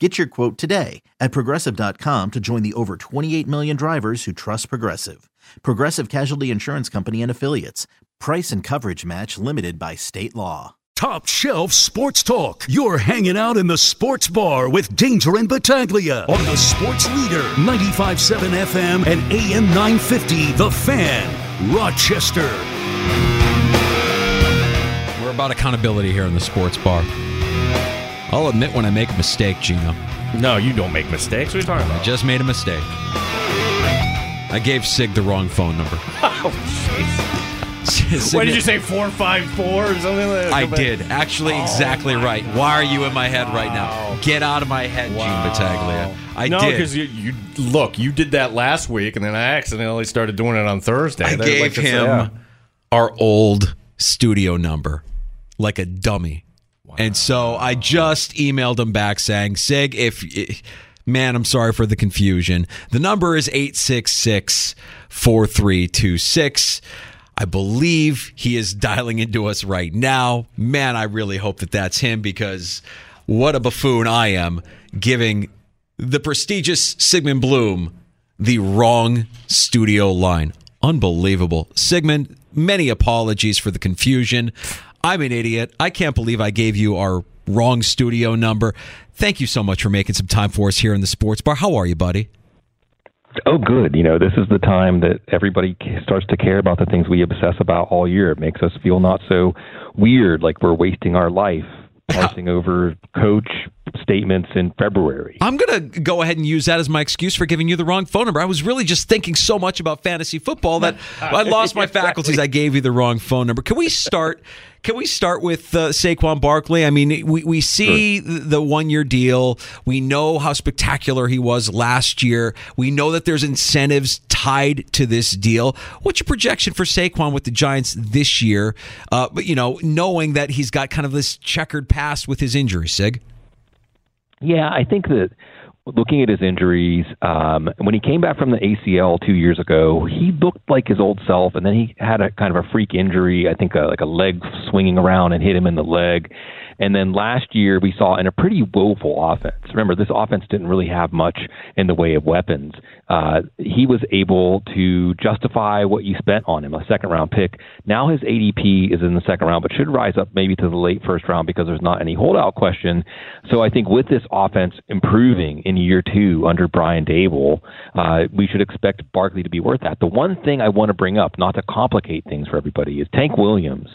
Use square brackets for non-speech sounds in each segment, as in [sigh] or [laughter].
Get your quote today at progressive.com to join the over 28 million drivers who trust Progressive. Progressive Casualty Insurance Company and Affiliates. Price and coverage match limited by state law. Top Shelf Sports Talk. You're hanging out in the sports bar with Danger and Battaglia on the Sports Leader 95.7 FM and AM 950. The Fan, Rochester. We're about accountability here in the sports bar. I'll admit when I make a mistake, Gino. No, you don't make mistakes. What are you talking I about? just made a mistake. I gave Sig the wrong phone number. [laughs] Oh, Sig-. What did you say? Four five four or something like that? I did. Actually, Oh, exactly right. Why are you in my head right now? Get out of my head. Gene Battaglia. I no, did. because you, you look, you did that last week, and then I accidentally started doing it on Thursday. I They're gave like, it's- him yeah. our old studio number like a dummy. And so I just emailed him back saying, Sig, if. Man, I'm sorry for the confusion. The number is 866 4326. I believe he is dialing into us right now. Man, I really hope that that's him because what a buffoon I am giving the prestigious Sigmund Bloom the wrong studio line. Unbelievable. Sigmund, many apologies for the confusion. I'm an idiot. I can't believe I gave you our wrong studio number. Thank you so much for making some time for us here in the sports bar. How are you, buddy? Oh, good. You know, this is the time that everybody starts to care about the things we obsess about all year. It makes us feel not so weird, like we're wasting our life [laughs] parsing over coach statements in February. I'm going to go ahead and use that as my excuse for giving you the wrong phone number. I was really just thinking so much about fantasy football that [laughs] I lost my faculties. I gave you the wrong phone number. Can we start? Can we start with uh, Saquon Barkley? I mean, we, we see the one year deal. We know how spectacular he was last year. We know that there's incentives tied to this deal. What's your projection for Saquon with the Giants this year? Uh, but, you know, knowing that he's got kind of this checkered past with his injury, Sig. Yeah, I think that looking at his injuries, um, when he came back from the ACL two years ago, he looked like his old self, and then he had a kind of a freak injury. I think uh like a leg swinging around and hit him in the leg. And then last year we saw in a pretty woeful offense. Remember, this offense didn't really have much in the way of weapons. Uh, he was able to justify what you spent on him, a second round pick. Now his ADP is in the second round, but should rise up maybe to the late first round because there's not any holdout question. So I think with this offense improving in year two under Brian Daboll, uh, we should expect Barkley to be worth that. The one thing I want to bring up, not to complicate things for everybody, is Tank Williams,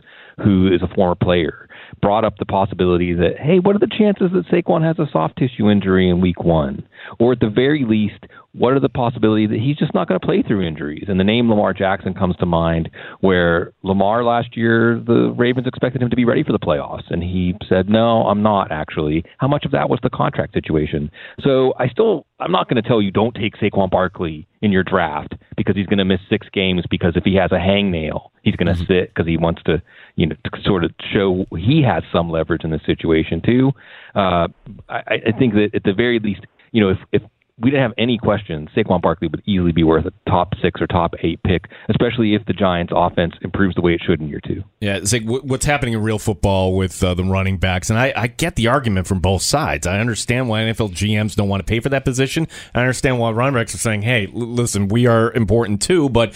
who is a former player brought up the possibility that, hey, what are the chances that Saquon has a soft tissue injury in week one? Or at the very least, what are the possibilities that he's just not going to play through injuries? And the name Lamar Jackson comes to mind, where Lamar last year, the Ravens expected him to be ready for the playoffs. And he said, no, I'm not actually. How much of that was the contract situation? So I still, I'm not going to tell you don't take Saquon Barkley in your draft because he's going to miss six games because if he has a hangnail, he's going to sit because he wants to, you know, to sort of show he has some leverage in the situation too. Uh, I, I think that at the very least, you know, if if we didn't have any questions, Saquon Barkley would easily be worth a top six or top eight pick, especially if the Giants' offense improves the way it should in year two. Yeah, like what's happening in real football with uh, the running backs, and I, I get the argument from both sides. I understand why NFL GMs don't want to pay for that position. I understand why running backs are saying, "Hey, l- listen, we are important too." But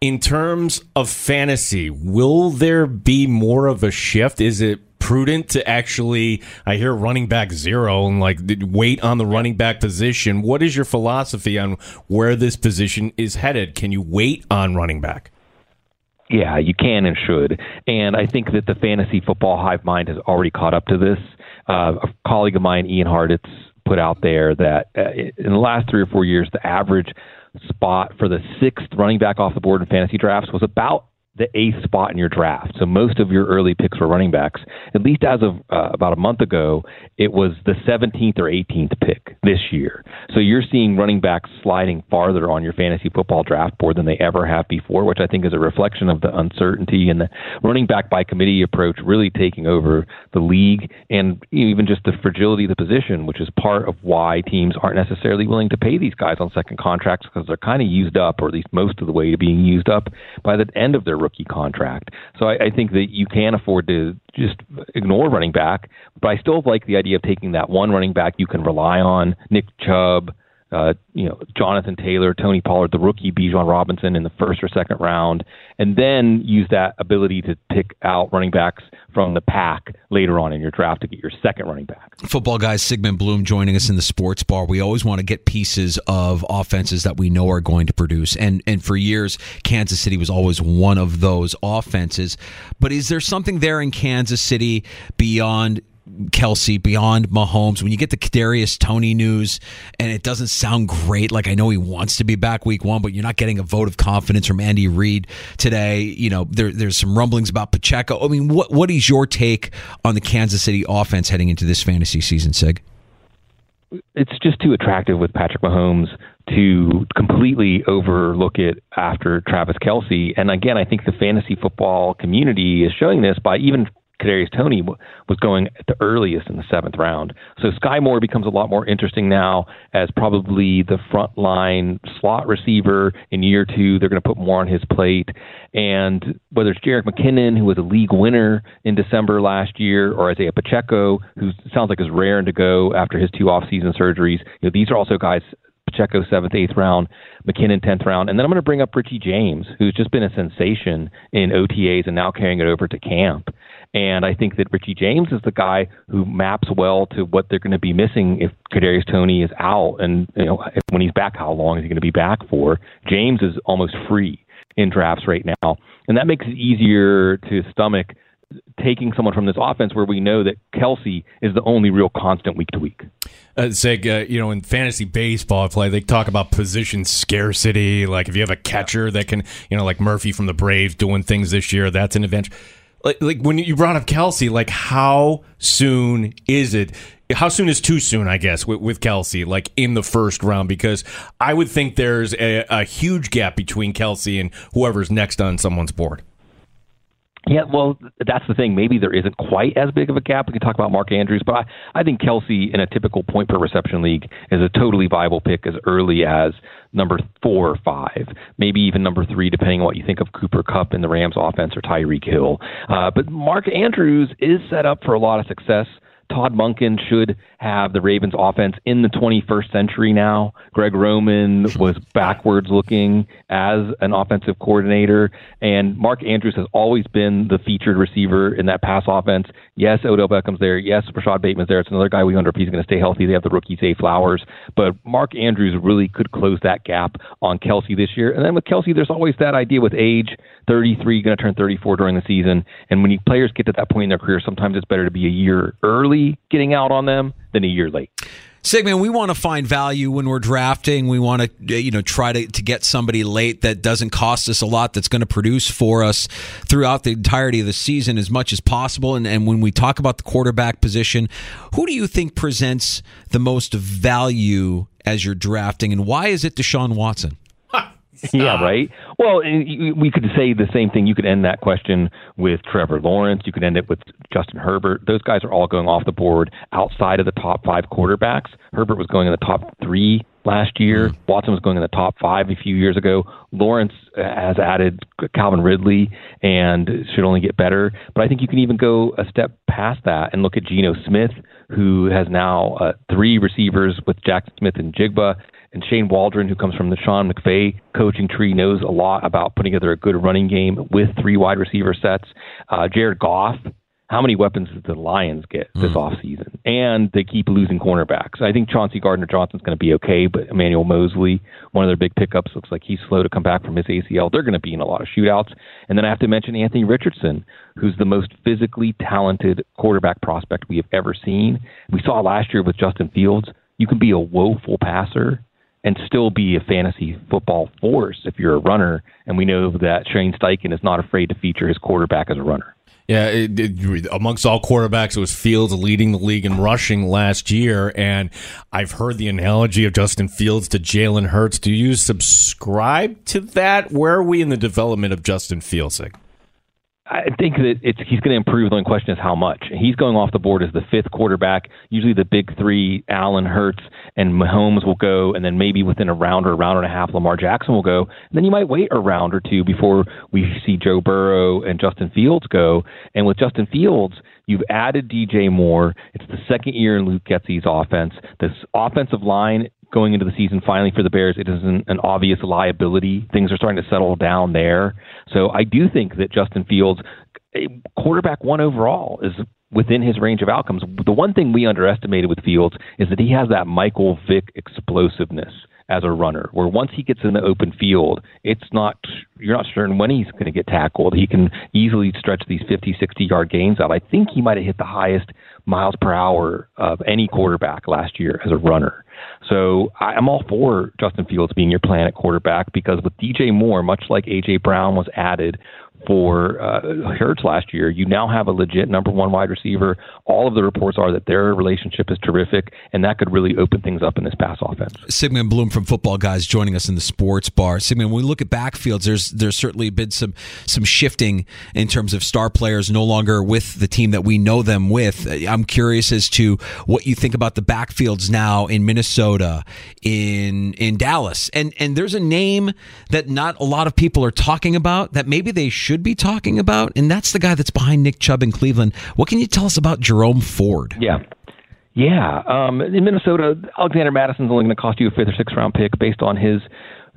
in terms of fantasy, will there be more of a shift? Is it prudent to actually? I hear running back zero and like wait on the running back position. What is your philosophy on where this position is headed? Can you wait on running back? Yeah, you can and should. And I think that the fantasy football hive mind has already caught up to this. Uh, a colleague of mine, Ian Hartitz, put out there that uh, in the last three or four years, the average spot for the sixth running back off the board in fantasy drafts was about the eighth spot in your draft. So most of your early picks were running backs. At least as of uh, about a month ago, it was the 17th or 18th pick this year. So you're seeing running backs sliding farther on your fantasy football draft board than they ever have before, which I think is a reflection of the uncertainty and the running back by committee approach really taking over the league and even just the fragility of the position, which is part of why teams aren't necessarily willing to pay these guys on second contracts because they're kind of used up, or at least most of the way to being used up by the end of their rookie contract. So I, I think that you can afford to just ignore running back, but I still like the idea of taking that one running back you can rely on, Nick Chubb, uh, you know, Jonathan Taylor, Tony Pollard, the rookie Bijan Robinson in the first or second round, and then use that ability to pick out running backs from the pack later on in your draft to get your second running back. Football guys, Sigmund Bloom joining us in the sports bar. We always want to get pieces of offenses that we know are going to produce, and and for years, Kansas City was always one of those offenses. But is there something there in Kansas City beyond? Kelce beyond Mahomes. When you get the Kadarius Toney news, and it doesn't sound great. Like I know he wants to be back week one, but you're not getting a vote of confidence from Andy Reid today. You know, there, there's some rumblings about Pacheco. I mean, what what is your take on the Kansas City offense heading into this fantasy season, Sig? It's just too attractive with Patrick Mahomes to completely overlook it after Travis Kelce. And again, I think the fantasy football community is showing this by even Kadarius Toney was going at the earliest in the seventh round. So Skyy Moore becomes a lot more interesting now as probably the frontline slot receiver in year two. They're going to put more on his plate. And whether it's Jerick McKinnon, who was a league winner in December last year, or Isaiah Pacheco, who sounds like is raring to go after his two off-season surgeries, you know, these are also guys Pacheco seventh, eighth round, McKinnon tenth round, and then I'm going to bring up Richie James, who's just been a sensation in OTAs and now carrying it over to camp. And I think that Richie James is the guy who maps well to what they're going to be missing if Kadarius Toney is out, and you know if, when he's back, how long is he going to be back for? James is almost free in drafts right now, and that makes it easier to stomach taking someone from this offense where we know that Kelce is the only real constant week to week. Uh, Sig, uh, you know, in fantasy baseball play, they talk about position scarcity. Like if you have a catcher that can, you know, like Murphy from the Braves doing things this year, that's an advantage like, like when you brought up Kelce, like how soon is it? How soon is too soon? I guess with, with Kelce, like in the first round, because I would think there's a, a huge gap between Kelce and whoever's next on someone's board. Yeah, well, that's the thing. Maybe there isn't quite as big of a gap. We can talk about Mark Andrews, but I, I think Kelce in a typical point per reception league is a totally viable pick as early as number four or five, maybe even number three, depending on what you think of Cooper Kupp in the Rams offense or Tyreek Hill. Uh, but Mark Andrews is set up for a lot of success Todd Monken should have the Ravens offense in the 21st century now. Greg Roman was [laughs] backwards looking as an offensive coordinator, and Mark Andrews has always been the featured receiver in that pass offense. Yes, Odell Beckham's there. Yes, Rashod Bateman's there. It's another guy we wonder if he's going to stay healthy. They have the rookie Zay Flowers, but Mark Andrews really could close that gap on Kelce this year. And then with Kelce, there's always that idea with age 33, going to turn 34 during the season. And when you, players get to that point in their career, sometimes it's better to be a year early getting out on them than a year late. Sigmund, we want to find value when we're drafting. We want to, uh, you know, try to, to get somebody late that doesn't cost us a lot, that's going to produce for us throughout the entirety of the season as much as possible. And, and when we talk about the quarterback position, who do you think presents the most value as you're drafting, and why is it Deshaun Watson? Yeah, right. Well, we could say the same thing. You could end that question with Trevor Lawrence. You could end it with Justin Herbert. Those guys are all going off the board outside of the top five quarterbacks. Herbert was going in the top three last year. Mm. Watson was going in the top five a few years ago. Lawrence has added Calvin Ridley and should only get better. But I think you can even go a step past that and look at Geno Smith, who has now uh, three receivers with Jackson Smith and and Shane Waldron, who comes from the Sean McVay coaching tree, knows a lot about putting together a good running game with three wide receiver sets. Uh, Jared Goff how many weapons did the Lions get this mm. offseason? And they keep losing cornerbacks. I think Chauncey Gardner Johnson's going to be okay, but Emmanuel Moseley, one of their big pickups, looks like he's slow to come back from his ACL. They're going to be in a lot of shootouts. And then I have to mention Anthony Richardson, who's the most physically talented quarterback prospect we have ever seen. We saw last year with Justin Fields. You can be a woeful passer and still be a fantasy football force if you're a runner. And we know that Shane Steichen is not afraid to feature his quarterback as a runner. Yeah, it, it, amongst all quarterbacks, it was Fields leading the league in rushing last year, and I've heard the analogy of Justin Fields to Jalen Hurts. Do you subscribe to that? Where are we in the development of Justin Fields? I think that it's he's going to improve. The only question is how much. He's going off the board as the fifth quarterback. Usually the big three, Allen, Hurts, and Mahomes will go, and then maybe within a round or a round and a half, Lamar Jackson will go. And then you might wait a round or two before we see Joe Burrow and Justin Fields go. And with Justin Fields, you've added DJ Moore. It's the second year in Luke Getsy's offense. This offensive line going into the season finally for the Bears, it isn't an obvious liability. Things are starting to settle down there. So I do think that Justin Fields, eh, quarterback one overall, is within his range of outcomes. The one thing we underestimated with Fields is that he has that Michael Vick explosiveness as a runner, where once he gets in the open field, it's not you're not certain when he's going to get tackled. He can easily stretch these 50, 60 yard gains out. I think he might have hit the highest miles per hour of any quarterback last year as a runner. So I'm all for Justin Fields being your plan at quarterback because with DJ Moore, much like AJ Brown was added for uh, Hurts last year, you now have a legit number one wide receiver. All of the reports are that their relationship is terrific, and that could really open things up in this pass offense. Sigmund Bloom from Football Guys joining us in the sports bar. Sigmund, when we look at backfields, there's there's certainly been some some shifting in terms of star players no longer with the team that we know them with. I'm curious as to what you think about the backfields now in Minnesota, in in Dallas, and and there's a name that not a lot of people are talking about that maybe they should should be talking about, and that's the guy that's behind Nick Chubb in Cleveland. What can you tell us about Jerome Ford? Yeah. Yeah. Um, in Minnesota, Alexander Mattison's only going to cost you a fifth or sixth round pick based on his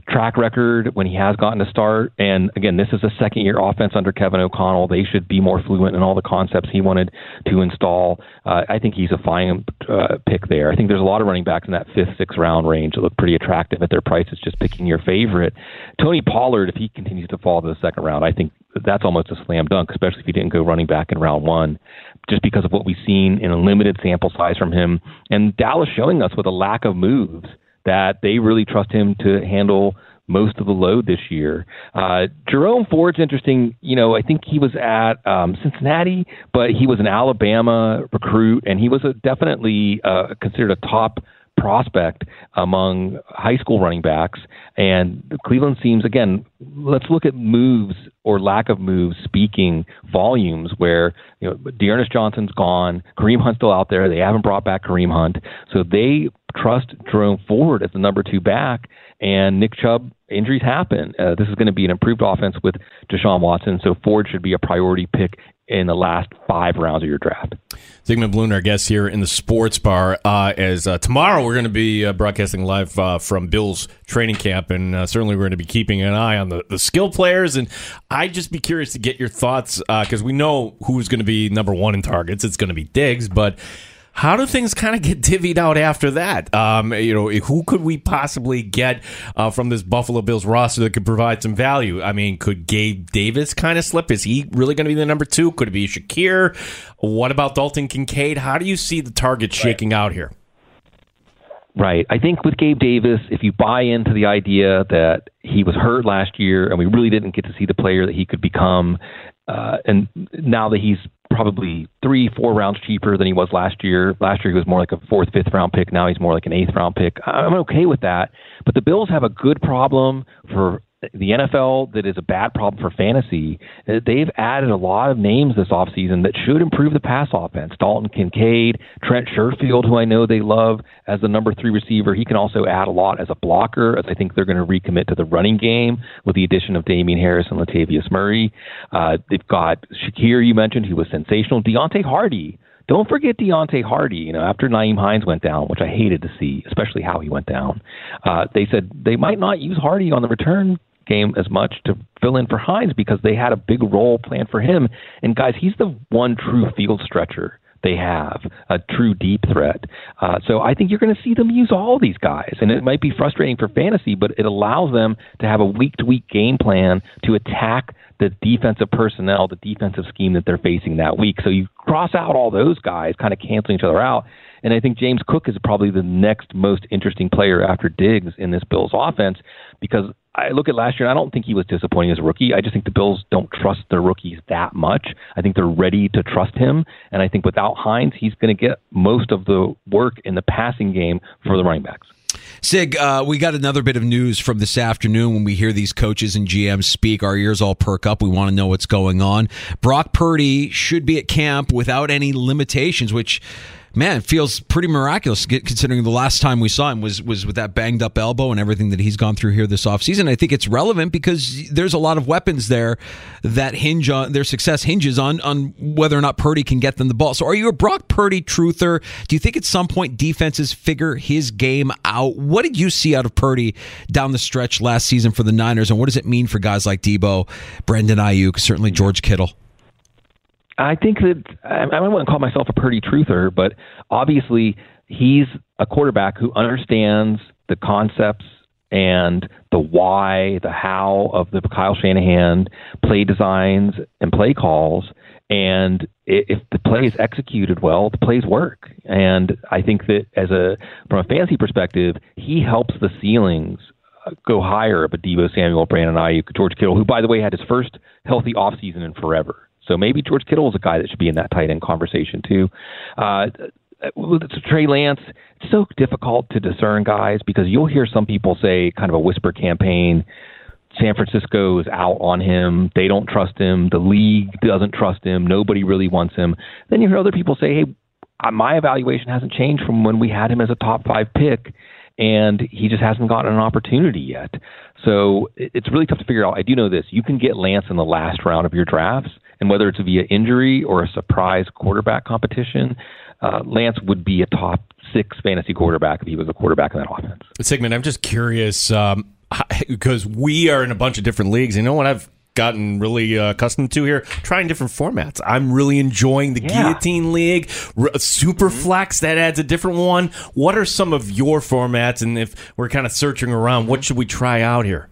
track record when he has gotten a start. And again, this is a second year offense under Kevin O'Connell. They should be more fluent in all the concepts he wanted to install. Uh, I think he's a fine uh, pick there. I think there's a lot of running backs in that fifth, sixth round range that look pretty attractive at their prices, just picking your favorite. Tony Pollard, if he continues to fall to the second round, I think that's almost a slam dunk, especially if he didn't go running back in round one just because of what we've seen in a limited sample size from him. And Dallas showing us with a lack of moves that they really trust him to handle most of the load this year. Uh, Jerome Ford's interesting. You know, I think he was at um, Cincinnati, but he was an Alabama recruit, and he was a, definitely uh, considered a top prospect among high school running backs. And Cleveland seems, again, let's look at moves or lack of moves speaking volumes where, you know, D'Ernest Johnson's gone, Kareem Hunt's still out there. They haven't brought back Kareem Hunt. So they trust Jerome Ford as the number two back. And Nick Chubb, injuries happen. Uh, this is going to be an improved offense with Deshaun Watson. So Ford should be a priority pick in the last five rounds of your draft. Sigmund Bloom, our guest here in the sports bar. Uh, as uh, tomorrow we're going to be uh, broadcasting live uh, from Bill's training camp, and uh, certainly we're going to be keeping an eye on the, the skill players. And I'd just be curious to get your thoughts because uh, we know who's going to be number one in targets. It's going to be Diggs, but how do things kind of get divvied out after that? Um, you know, who could we possibly get uh, from this Buffalo Bills roster that could provide some value? I mean, could Gabe Davis kind of slip? Is he really going to be the number two? Could it be Shakir? What about Dalton Kincaid? How do you see the target shaking right. out here? Right. I think with Gabe Davis, if you buy into the idea that he was hurt last year and we really didn't get to see the player that he could become, uh, and now that he's probably three, four rounds cheaper than he was last year. Last year he was more like a fourth, fifth round pick. Now he's more like an eighth round pick. I'm okay with that. But the Bills have a good problem for the NFL that is a bad problem for fantasy, uh, they've added a lot of names this offseason that should improve the pass offense. Dalton Kincaid, Trent Sherfield, who I know they love as the number three receiver. He can also add a lot as a blocker, as I think they're going to recommit to the running game with the addition of Damien Harris and Latavius Murray. Uh, they've got Shakir, you mentioned, who was sensational. Deonte Harty. Don't forget Deonte Harty. You know, after Nyheim Hines went down, which I hated to see, especially how he went down, uh, they said they might not use Harty on the return game as much to fill in for Hines because they had a big role planned for him. And guys, he's the one true field stretcher they have, a true deep threat. Uh, so I think you're going to see them use all these guys. And it might be frustrating for fantasy, but it allows them to have a week to week game plan to attack the defensive personnel, the defensive scheme that they're facing that week. So you cross out all those guys, kind of canceling each other out. And I think James Cook is probably the next most interesting player after Diggs in this Bills offense because I look at last year and I don't think he was disappointing as a rookie. I just think the Bills don't trust their rookies that much. I think they're ready to trust him. And I think without Hines, he's going to get most of the work in the passing game for the running backs. Sig, uh, we got another bit of news from this afternoon when we hear these coaches and GMs speak. Our ears all perk up. We want to know what's going on. Brock Purdy should be at camp without any limitations, which man, it feels pretty miraculous considering the last time we saw him was was with that banged up elbow and everything that he's gone through here this offseason. I think it's relevant because there's a lot of weapons there that hinge on their success hinges on on whether or not Purdy can get them the ball. So are you a Brock Purdy truther? Do you think at some point defenses figure his game out? What did you see out of Purdy down the stretch last season for the Niners and what does it mean for guys like Deebo, Brandon Aiyuk, certainly George Kittle? I think that I, I wouldn't call myself a Purdy truther, but obviously he's a quarterback who understands the concepts and the why, the how of the Kyle Shanahan play designs and play calls. And if the play is executed well, the plays work. And I think that as a from a fantasy perspective, he helps the ceilings uh, go higher of a Deebo Samuel, Brandon Aiyuk, George Kittle, who by the way had his first healthy offseason in forever. So maybe George Kittle is a guy that should be in that tight end conversation too. Uh, Trey Lance, it's so difficult to discern guys because you'll hear some people say kind of a whisper campaign. San Francisco is out on him. They don't trust him. The league doesn't trust him. Nobody really wants him. Then you hear other people say, hey, uh, my evaluation hasn't changed from when we had him as a top five pick, and he just hasn't gotten an opportunity yet. So it's really tough to figure out. I do know this: you can get Lance in the last round of your drafts, and whether it's via injury or a surprise quarterback competition, uh, Lance would be a top six fantasy quarterback if he was a quarterback in that offense. Sigmund, I'm just curious um, because we are in a bunch of different leagues. You know what I've gotten really uh, accustomed to here, trying different formats. I'm really enjoying the yeah. Guillotine League, R- Super mm-hmm. Flex, that adds a different one. What are some of your formats? And if we're kind of searching around, what should we try out here?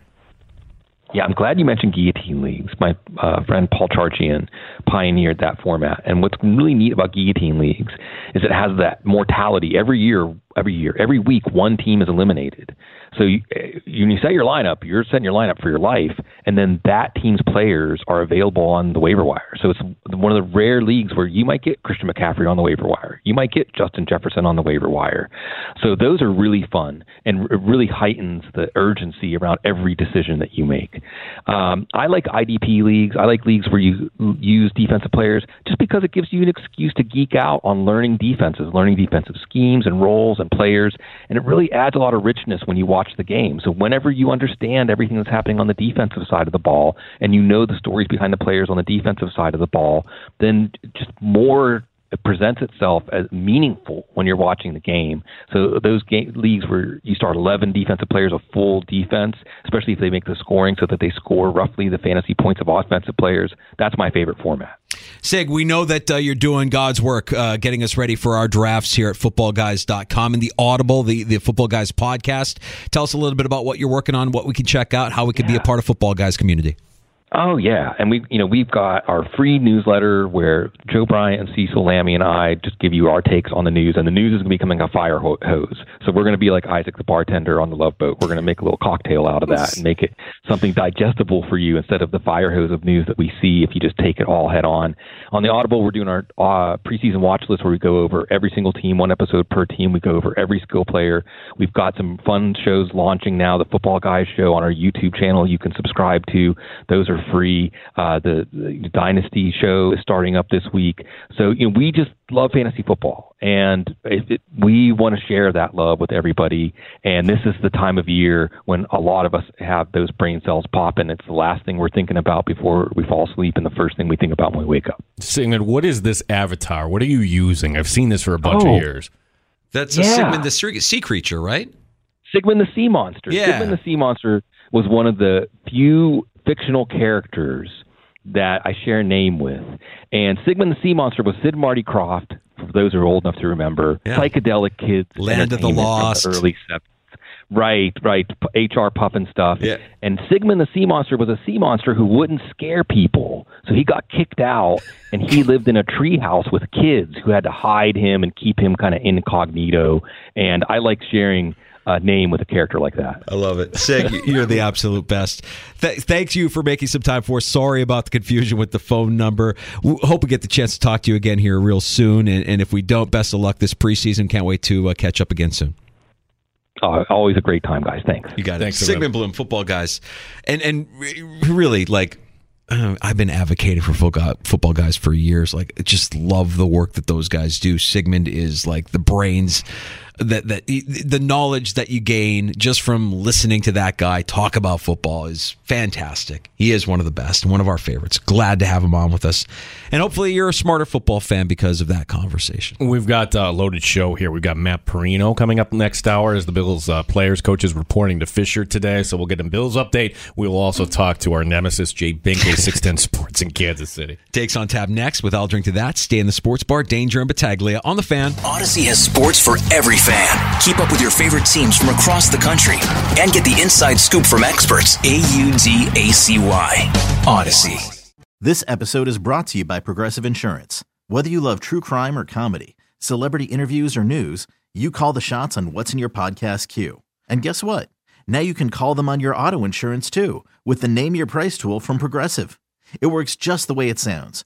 Yeah, I'm glad you mentioned guillotine leagues. My uh, friend Paul Charchian pioneered that format. And what's really neat about guillotine leagues is it has that mortality every year. Every year, every week, one team is eliminated. So you, when you set your lineup, you're setting your lineup for your life, and then that team's players are available on the waiver wire. So it's one of the rare leagues where you might get Christian McCaffrey on the waiver wire, you might get Justin Jefferson on the waiver wire. So those are really fun, and it really heightens the urgency around every decision that you make. Um, I like IDP leagues. I like leagues where you use defensive players just because it gives you an excuse to geek out on learning defenses, learning defensive schemes and roles and players, and it really adds a lot of richness when you watch watch the game. So whenever you understand everything that's happening on the defensive side of the ball and you know the stories behind the players on the defensive side of the ball, then just more it presents itself as meaningful when you're watching the game. So those game, leagues where you start 11 defensive players of full defense, especially if they make the scoring so that they score roughly the fantasy points of offensive players, that's my favorite format. Sig, we know that uh, you're doing God's work uh, getting us ready for our drafts here at footballguys.com and the Audible, the, the Football Guys podcast. Tell us a little bit about what you're working on, what we can check out, how we can yeah. be a part of Football Guys community. Oh yeah, and we you know we've got our free newsletter where Joe Bryant and Cecil Lammey and I just give you our takes on the news, and the news is going to be becoming a fire hose. So we're going to be like Isaac the bartender on the Love Boat. We're going to make a little cocktail out of that and make it something digestible for you instead of the fire hose of news that we see if you just take it all head on. On the Audible, we're doing our uh, preseason watch list where we go over every single team, one episode per team. We go over every skill player. We've got some fun shows launching now. The Football Guys show on our YouTube channel you can subscribe to. Those are free. Uh, the, the Dynasty show is starting up this week. So you know, we just love fantasy football, and it, it, we want to share that love with everybody. And this is the time of year when a lot of us have those brain cells popping. It's the last thing we're thinking about before we fall asleep, and the first thing we think about when we wake up. Sigmund, what is this avatar? What are you using? I've seen this for a bunch oh, of years. That's yeah. a Sigmund the sea creature, right? Sigmund the Sea Monster. Yeah. Sigmund the Sea Monster was one of the few fictional characters that I share a name with. And Sigmund the Sea Monster was Sid Marty Krofft, for those who are old enough to remember. Yeah. Psychedelic Kids. Land of the Lost. early 70s. Right, right. H.R. Pufnstuf. Yeah. And Sigmund the Sea Monster was a sea monster who wouldn't scare people. So he got kicked out and he lived in a treehouse with kids who had to hide him and keep him kind of incognito. And I like sharing a name with a character like that. I love it. Sig, [laughs] you're the absolute best. Th- thanks you for making some time for us. Sorry about the confusion with the phone number. We hope we get the chance to talk to you again here real soon. And, and if we don't, best of luck this preseason. Can't wait to uh, catch up again soon. Uh, always a great time, guys. Thanks. You got it. Thanks, it. Sigmund Bloom, football guys, and and really like. uh, I've been advocating for football football guys for years. Like, just love the work that those guys do. Sigmund is like the brains that that the knowledge that you gain just from listening to that guy talk about football is fantastic. He is one of the best, one of our favorites. Glad to have him on with us, and hopefully you're a smarter football fan because of that conversation. We've got a loaded show here. We've got Matt Parrino coming up next hour as the Bills uh, players coaches reporting to Fisher today. So we'll get a Bills update. We'll also talk to our nemesis Jay Binkley, [laughs] Six Ten Sports in Kansas City. Takes on tab next with I'll drink to that. Stay in the sports bar. Danger and Battaglia on the fan. Audacy has sports for every fan. Keep up with your favorite teams from across the country and get the inside scoop from experts. A U D A C Y. Audacy. This episode is brought to you by Progressive Insurance. Whether you love true crime or comedy, celebrity interviews or news, you call the shots on what's in your podcast queue. And guess what? Now you can call them on your auto insurance too with the Name Your Price tool from Progressive. It works just the way it sounds.